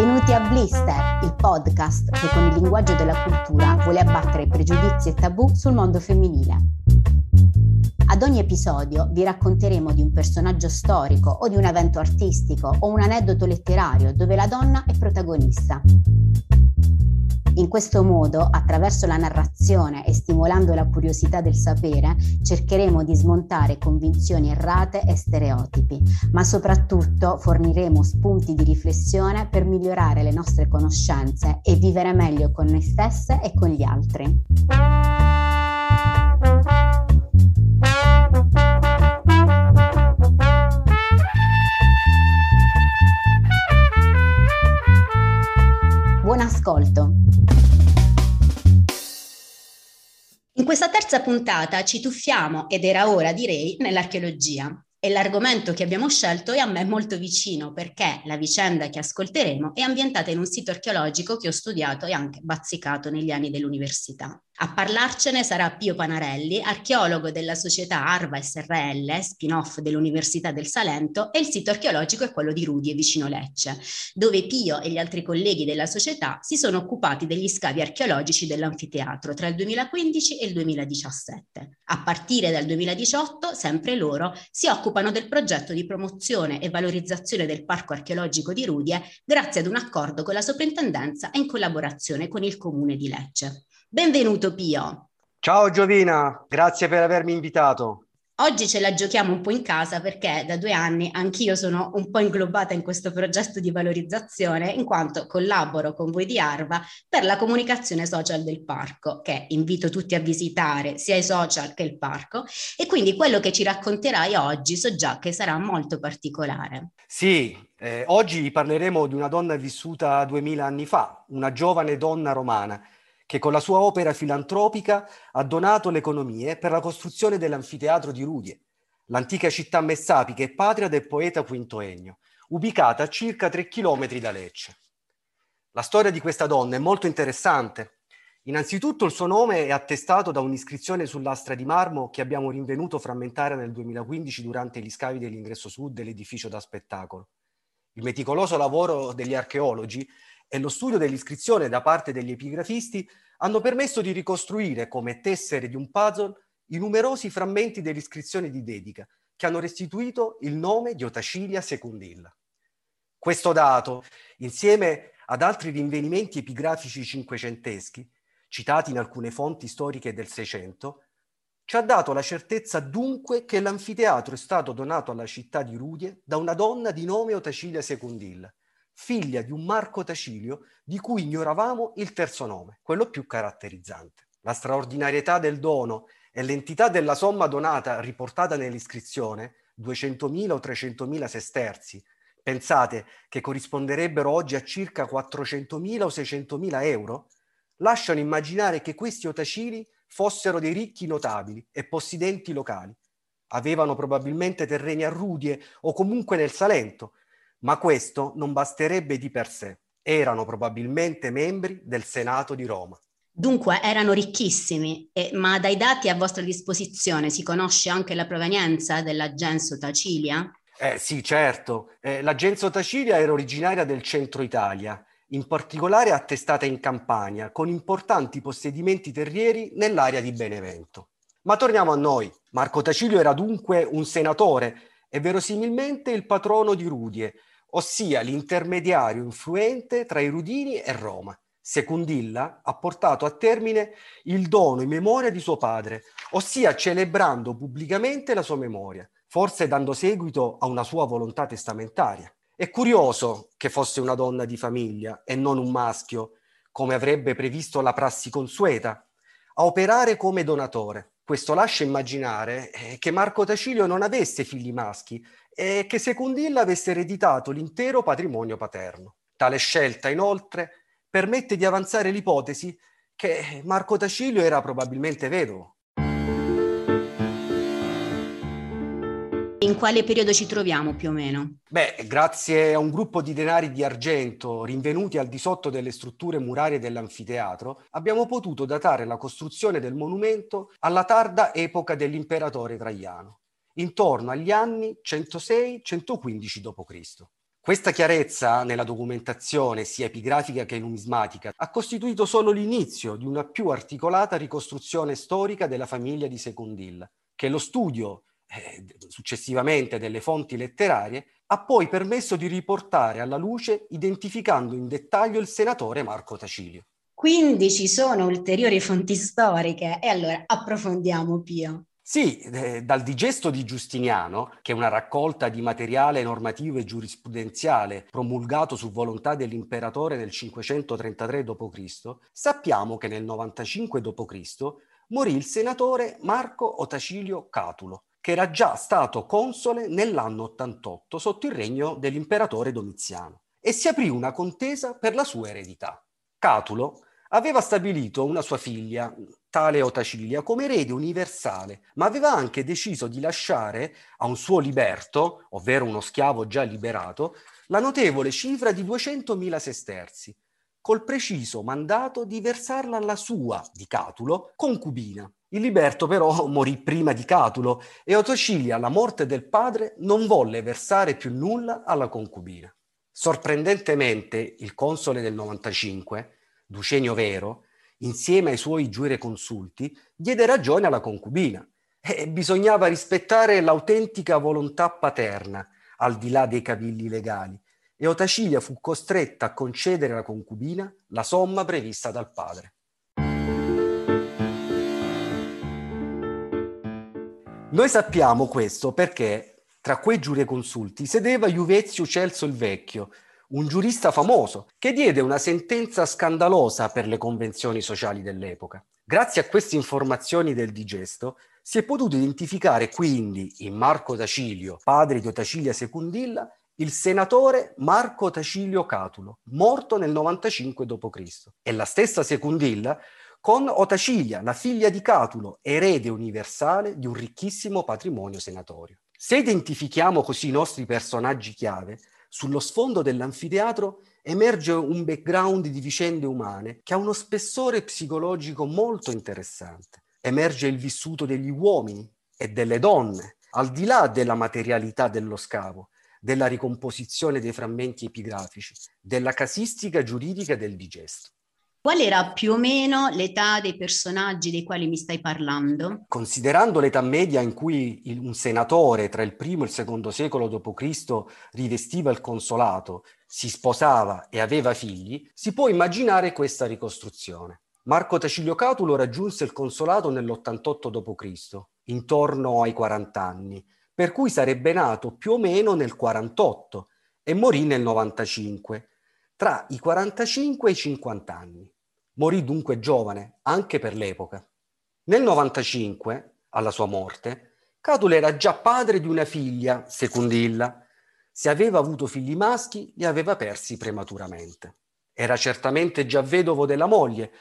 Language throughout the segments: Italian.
Benvenuti a Blister, il podcast che con il linguaggio della cultura vuole abbattere pregiudizi e tabù sul mondo femminile. Ad ogni episodio vi racconteremo di un personaggio storico o di un evento artistico o un aneddoto letterario dove la donna è protagonista. In questo modo, attraverso la narrazione e stimolando la curiosità del sapere, cercheremo di smontare convinzioni errate e stereotipi, ma soprattutto forniremo spunti di riflessione per migliorare le nostre conoscenze e vivere meglio con noi stesse e con gli altri. Buon ascolto! In questa terza puntata ci tuffiamo, ed era ora direi, nell'archeologia. E l'argomento che abbiamo scelto è a me molto vicino perché la vicenda che ascolteremo è ambientata in un sito archeologico che ho studiato e anche bazzicato negli anni dell'università. A parlarcene sarà Pio Panarelli, archeologo della società Arva SRL, spin-off dell'Università del Salento, e il sito archeologico è quello di Rudie, vicino Lecce, dove Pio e gli altri colleghi della società si sono occupati degli scavi archeologici dell'anfiteatro tra il 2015 e il 2017. A partire dal 2018, sempre loro, si occupano del progetto di promozione e valorizzazione del Parco archeologico di Rudie grazie ad un accordo con la soprintendenza e in collaborazione con il comune di Lecce. Benvenuto Pio. Ciao Giovina, grazie per avermi invitato. Oggi ce la giochiamo un po' in casa perché da due anni anch'io sono un po' inglobata in questo progetto di valorizzazione in quanto collaboro con voi di Arva per la comunicazione social del parco che invito tutti a visitare sia i social che il parco e quindi quello che ci racconterai oggi so già che sarà molto particolare. Sì, eh, oggi parleremo di una donna vissuta duemila anni fa, una giovane donna romana che con la sua opera filantropica ha donato le economie per la costruzione dell'anfiteatro di Rudie, l'antica città Messapi che è patria del poeta Quinto Ennio, ubicata a circa tre chilometri da Lecce. La storia di questa donna è molto interessante. Innanzitutto il suo nome è attestato da un'iscrizione sull'astra di marmo che abbiamo rinvenuto frammentaria nel 2015 durante gli scavi dell'ingresso sud dell'edificio da spettacolo. Il meticoloso lavoro degli archeologi e lo studio dell'iscrizione da parte degli epigrafisti hanno permesso di ricostruire come tessere di un puzzle i numerosi frammenti dell'iscrizione di dedica che hanno restituito il nome di Otacilia Secundilla. Questo dato, insieme ad altri rinvenimenti epigrafici cinquecenteschi, citati in alcune fonti storiche del Seicento, ci ha dato la certezza dunque che l'anfiteatro è stato donato alla città di Rudie da una donna di nome Otacilia Secundilla, figlia di un Marco Tacilio di cui ignoravamo il terzo nome, quello più caratterizzante. La straordinarietà del dono e l'entità della somma donata riportata nell'iscrizione, 200.000 o 300.000 sesterzi, pensate che corrisponderebbero oggi a circa 400.000 o 600.000 euro, lasciano immaginare che questi otacili fossero dei ricchi notabili e possidenti locali. Avevano probabilmente terreni a Rudie o comunque nel Salento, ma questo non basterebbe di per sé. Erano probabilmente membri del Senato di Roma. Dunque erano ricchissimi, eh, ma dai dati a vostra disposizione si conosce anche la provenienza della Genso Tacilia? Eh, sì, certo. Eh, la Genso Tacilia era originaria del centro Italia, in particolare attestata in Campania, con importanti possedimenti terrieri nell'area di Benevento. Ma torniamo a noi. Marco Tacilio era dunque un senatore e verosimilmente il patrono di Rudie, ossia l'intermediario influente tra i Rudini e Roma. Secundilla ha portato a termine il dono in memoria di suo padre, ossia celebrando pubblicamente la sua memoria, forse dando seguito a una sua volontà testamentaria. È curioso che fosse una donna di famiglia e non un maschio, come avrebbe previsto la prassi consueta, a operare come donatore. Questo lascia immaginare eh, che Marco Tacilio non avesse figli maschi e che Secundilla avesse ereditato l'intero patrimonio paterno. Tale scelta, inoltre, permette di avanzare l'ipotesi che Marco Tacilio era probabilmente vedovo. In quale periodo ci troviamo più o meno? Beh, grazie a un gruppo di denari di argento rinvenuti al di sotto delle strutture murarie dell'anfiteatro, abbiamo potuto datare la costruzione del monumento alla tarda epoca dell'imperatore Traiano intorno agli anni 106-115 d.C. Questa chiarezza nella documentazione, sia epigrafica che numismatica, ha costituito solo l'inizio di una più articolata ricostruzione storica della famiglia di Secundilla, che lo studio eh, successivamente delle fonti letterarie ha poi permesso di riportare alla luce identificando in dettaglio il senatore Marco Tacilio. Quindi ci sono ulteriori fonti storiche e allora approfondiamo Pio. Sì, eh, dal digesto di Giustiniano, che è una raccolta di materiale normativo e giurisprudenziale promulgato su volontà dell'imperatore nel 533 d.C., sappiamo che nel 95 d.C. morì il senatore Marco Otacilio Catulo, che era già stato console nell'anno 88 sotto il regno dell'imperatore Domiziano, e si aprì una contesa per la sua eredità. Catulo aveva stabilito una sua figlia, tale Otacilia, come erede universale, ma aveva anche deciso di lasciare a un suo liberto, ovvero uno schiavo già liberato, la notevole cifra di 200.000 sesterzi, col preciso mandato di versarla alla sua, di Catulo, concubina. Il liberto però morì prima di Catulo e Otocilia, alla morte del padre, non volle versare più nulla alla concubina. Sorprendentemente, il console del 95 Ducenio Vero, insieme ai suoi giureconsulti, diede ragione alla concubina e bisognava rispettare l'autentica volontà paterna, al di là dei cavilli legali, e Otacilia fu costretta a concedere alla concubina la somma prevista dal padre. Noi sappiamo questo perché tra quei giureconsulti sedeva Juvezio Celso il Vecchio, un giurista famoso, che diede una sentenza scandalosa per le convenzioni sociali dell'epoca. Grazie a queste informazioni del digesto si è potuto identificare quindi in Marco Tacilio, padre di Otacilia Secundilla, il senatore Marco Tacilio Catulo, morto nel 95 d.C. E la stessa Secundilla con Otacilia, la figlia di Catulo, erede universale di un ricchissimo patrimonio senatorio. Se identifichiamo così i nostri personaggi chiave, sullo sfondo dell'anfiteatro emerge un background di vicende umane che ha uno spessore psicologico molto interessante. Emerge il vissuto degli uomini e delle donne, al di là della materialità dello scavo, della ricomposizione dei frammenti epigrafici, della casistica giuridica del digesto. Qual era più o meno l'età dei personaggi dei quali mi stai parlando? Considerando l'età media in cui il, un senatore tra il primo e il secondo secolo d.C. rivestiva il consolato, si sposava e aveva figli, si può immaginare questa ricostruzione. Marco Tacilio Catulo raggiunse il consolato nell'88 d.C., intorno ai 40 anni, per cui sarebbe nato più o meno nel 48 e morì nel 95 tra i 45 e i 50 anni. Morì dunque giovane, anche per l'epoca. Nel 95, alla sua morte, Catulo era già padre di una figlia, Secundilla. Se aveva avuto figli maschi, li aveva persi prematuramente. Era certamente già vedovo della moglie,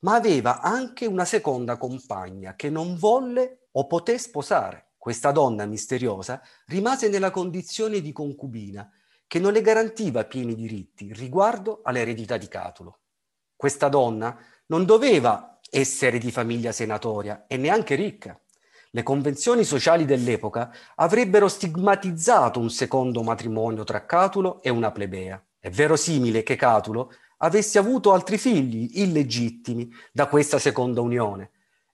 ma aveva anche una seconda compagna che non volle o poté sposare. Questa donna misteriosa rimase nella condizione di concubina che non le garantiva pieni diritti riguardo all'eredità di Catulo. Questa donna non doveva essere di famiglia senatoria e neanche ricca. Le convenzioni sociali dell'epoca avrebbero stigmatizzato un secondo matrimonio tra Catulo e una plebea. È verosimile che Catulo avesse avuto altri figli illegittimi da questa seconda unione,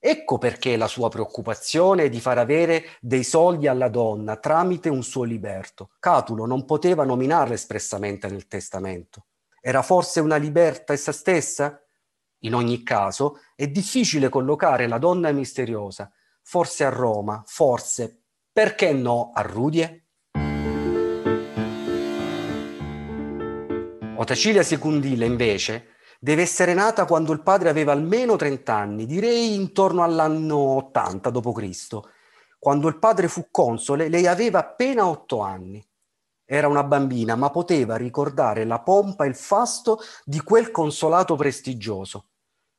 Ecco perché la sua preoccupazione di far avere dei soldi alla donna tramite un suo liberto. Catulo non poteva nominarla espressamente nel testamento. Era forse una liberta essa stessa? In ogni caso, è difficile collocare la donna misteriosa, forse a Roma, forse, perché no, a Rudie? Otacilia Secundile, invece, deve essere nata quando il padre aveva almeno 30 anni, direi intorno all'anno 80 d.C. Quando il padre fu console, lei aveva appena 8 anni. Era una bambina, ma poteva ricordare la pompa e il fasto di quel consolato prestigioso.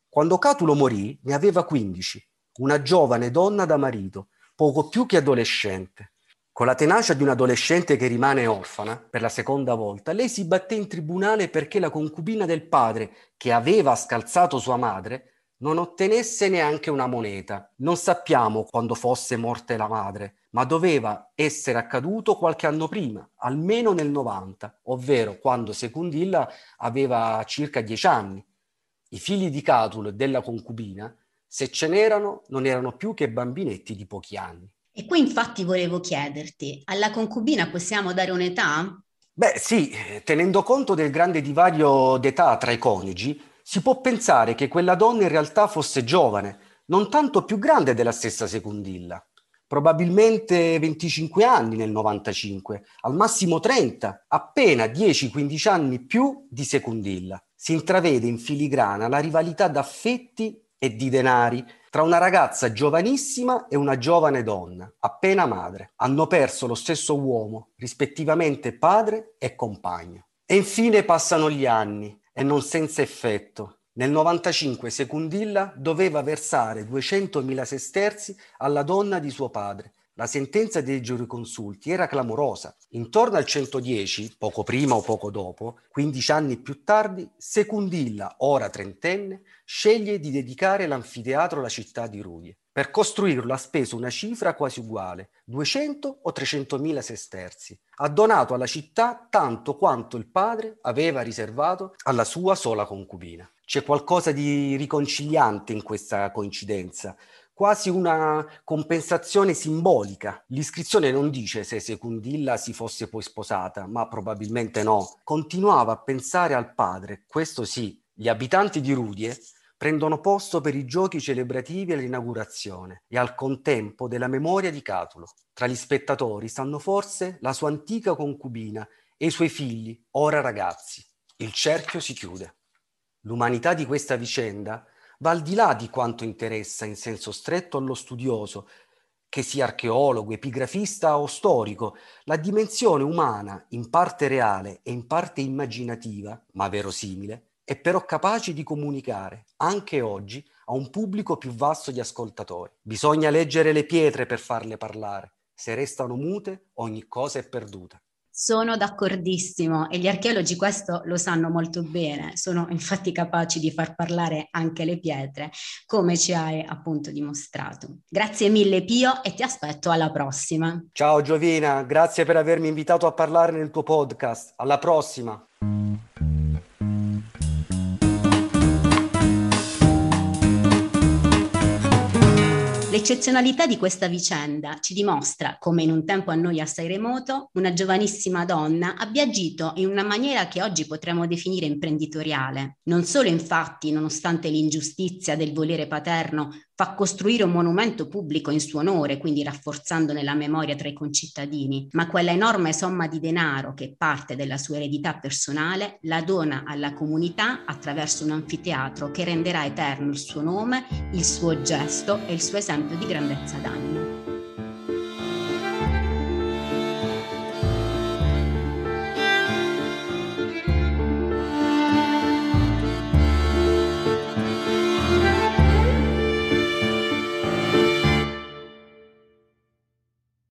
Quando Catulo morì, ne aveva 15, una giovane donna da marito, poco più che adolescente. Con la tenacia di un adolescente che rimane orfana per la seconda volta, lei si batté in tribunale perché la concubina del padre, che aveva scalzato sua madre, non ottenesse neanche una moneta. Non sappiamo quando fosse morte la madre, ma doveva essere accaduto qualche anno prima, almeno nel 90, ovvero quando Secundilla aveva circa dieci anni. I figli di Catulo e della concubina, se ce n'erano, non erano più che bambinetti di pochi anni. E qui infatti volevo chiederti, alla concubina possiamo dare un'età? Beh sì, tenendo conto del grande divario d'età tra i coniugi, si può pensare che quella donna in realtà fosse giovane, non tanto più grande della stessa Secundilla probabilmente 25 anni nel 95, al massimo 30, appena 10-15 anni più di Secundilla. Si intravede in filigrana la rivalità d'affetti e di denari tra una ragazza giovanissima e una giovane donna, appena madre. Hanno perso lo stesso uomo, rispettivamente padre e compagno. E infine passano gli anni, e non senza effetto. Nel 95 Secundilla doveva versare 200.000 sesterzi alla donna di suo padre. La sentenza dei giureconsulti era clamorosa. Intorno al 110, poco prima o poco dopo, 15 anni più tardi, Secundilla, ora trentenne, sceglie di dedicare l'anfiteatro alla città di Rudie. Per costruirlo ha speso una cifra quasi uguale, 200 o 300 mila sesterzi. Ha donato alla città tanto quanto il padre aveva riservato alla sua sola concubina. C'è qualcosa di riconciliante in questa coincidenza, quasi una compensazione simbolica. L'iscrizione non dice se Secundilla si fosse poi sposata, ma probabilmente no. Continuava a pensare al padre, questo sì. Gli abitanti di Rudie prendono posto per i giochi celebrativi all'inaugurazione e al contempo della memoria di Catulo. Tra gli spettatori stanno forse la sua antica concubina e i suoi figli, ora ragazzi. Il cerchio si chiude. L'umanità di questa vicenda va al di là di quanto interessa in senso stretto allo studioso, che sia archeologo, epigrafista o storico, la dimensione umana, in parte reale e in parte immaginativa, ma verosimile, è però capace di comunicare, anche oggi, a un pubblico più vasto di ascoltatori. Bisogna leggere le pietre per farle parlare. Se restano mute, ogni cosa è perduta. Sono d'accordissimo e gli archeologi questo lo sanno molto bene, sono infatti capaci di far parlare anche le pietre, come ci hai appunto dimostrato. Grazie mille Pio e ti aspetto alla prossima. Ciao Giovina, grazie per avermi invitato a parlare nel tuo podcast. Alla prossima. L'eccezionalità di questa vicenda ci dimostra come in un tempo a noi assai remoto una giovanissima donna abbia agito in una maniera che oggi potremmo definire imprenditoriale. Non solo infatti, nonostante l'ingiustizia del volere paterno, fa costruire un monumento pubblico in suo onore, quindi rafforzandone la memoria tra i concittadini, ma quella enorme somma di denaro che parte dalla sua eredità personale la dona alla comunità attraverso un anfiteatro che renderà eterno il suo nome, il suo gesto e il suo esempio di grandezza d'animo.